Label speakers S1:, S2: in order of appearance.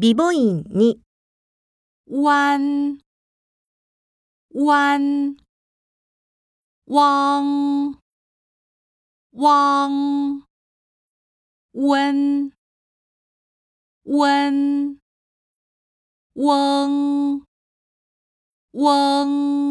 S1: 美母音に
S2: 弯弯汪汪温温嗡嗡。